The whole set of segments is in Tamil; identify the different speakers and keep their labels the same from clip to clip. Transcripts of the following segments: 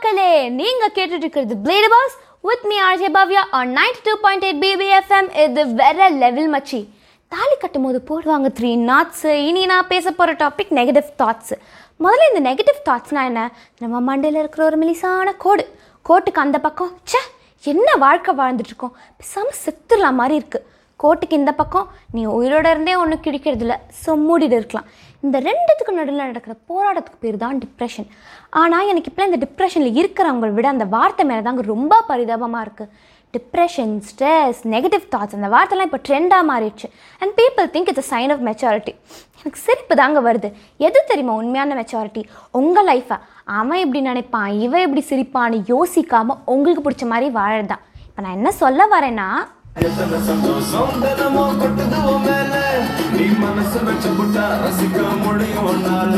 Speaker 1: மக்களே நீங்க கேட்டுட்டு இருக்கிறது blade boss with me RJ Bhavya on ninety two point eight BBFM இது வேற லெவல் மச்சி. தாலி கட்டும் போது போடுவாங்க த்ரீ நாட்ஸு இனி நான் பேச போகிற டாபிக் நெகட்டிவ் தாட்ஸு முதல்ல இந்த நெகட்டிவ் தாட்ஸ்னா என்ன? நம்ம மண்டையில் இருக்கிற ஒரு மெலிசான கோடு. கோட்டுக்கு அந்த பக்கம் ச்சே என்ன வாழ்க்கை வாழ்ந்துட்டு இருக்கோம் செத்துடலாம் மாதிரி இருக்குது கோட்டுக்கு இந்த பக்கம் நீ உயிரோட இருந்தே ஒன்றும் கிடைக்கிறதில்ல. ஸோ மூடிட்டு இருக்கலாம். இந்த ரெண்டுத்துக்கு நடுவில் நடக்கிற போராட்டத்துக்கு பேர் தான் டிப்ரெஷன் ஆனால் எனக்கு இப்போ இந்த டிப்ரெஷனில் இருக்கிறவங்களை விட அந்த வார்த்தை மேலே தாங்க ரொம்ப பரிதாபமாக இருக்குது டிப்ரெஷன் ஸ்ட்ரெஸ் நெகட்டிவ் தாட்ஸ் அந்த வார்த்தைலாம் இப்போ ட்ரெண்டாக மாறிடுச்சு. And people think it's a sign of maturity எனக்கு சிரிப்பு தாங்க வருது. எது தெரியுமா உண்மையான மெச்சாரிட்டி உங்கள் லைஃப்பை அவன் இப்படி நினைப்பான்? இவன் இப்படி சிரிப்பான்னு யோசிக்காமல் உங்களுக்கு பிடிச்ச மாதிரி வாழறதான் இப்போ நான் என்ன சொல்ல வரேன்னா
Speaker 2: எத்தனை சந்தோஷம் தினமும் மேல நீ மனசு வச்சு புட்டா ரசிக்க முடியும் உன்னால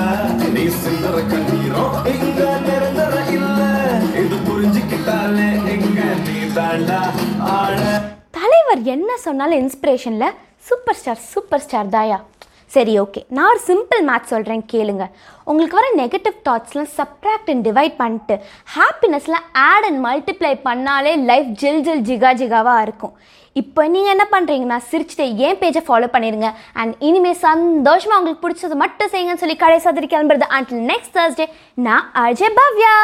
Speaker 2: நீ சிந்தர கண்ணீரும் இங்க நிரந்தர இல்ல இது புரிஞ்சுக்கிட்டாலே எங்க நீ தாண்டா ஆள
Speaker 1: தலைவர் என்ன சொன்னாலும் இன்ஸ்பிரேஷனில் சூப்பர் ஸ்டார் சூப்பர் ஸ்டார் தாயா? சரி ஓகே நான் ஒரு சிம்பிள் மேத் சொல்கிறேன் கேளுங்க. உங்களுக்கு வர நெகட்டிவ் தாட்ஸ்லாம் சப்ராக்ட் அண்ட் டிவைட் பண்ணிட்டு ஹாப்பினஸ்லாம் ஆட் அண்ட் மல்டிப்ளை பண்ணாலே லைஃப் ஜில் ஜில் ஜிகா ஜிகாவாக இருக்கும். இப்போ நீங்கள் என்ன பண்ணுறீங்கன்னா சிரிச்சுட்டு ஏன் பேஜை ஃபாலோ பண்ணிடுங்க அண்ட் இனிமேல் சந்தோஷமாக உங்களுக்கு பிடிச்சது மட்டும் செய்யுங்கன்னு சொல்லி கடைசி சதுரி கிளம்புறது. அண்ட் நெக்ஸ்ட் தேர்ஸ்டே நான் அஜய் பவ்யா.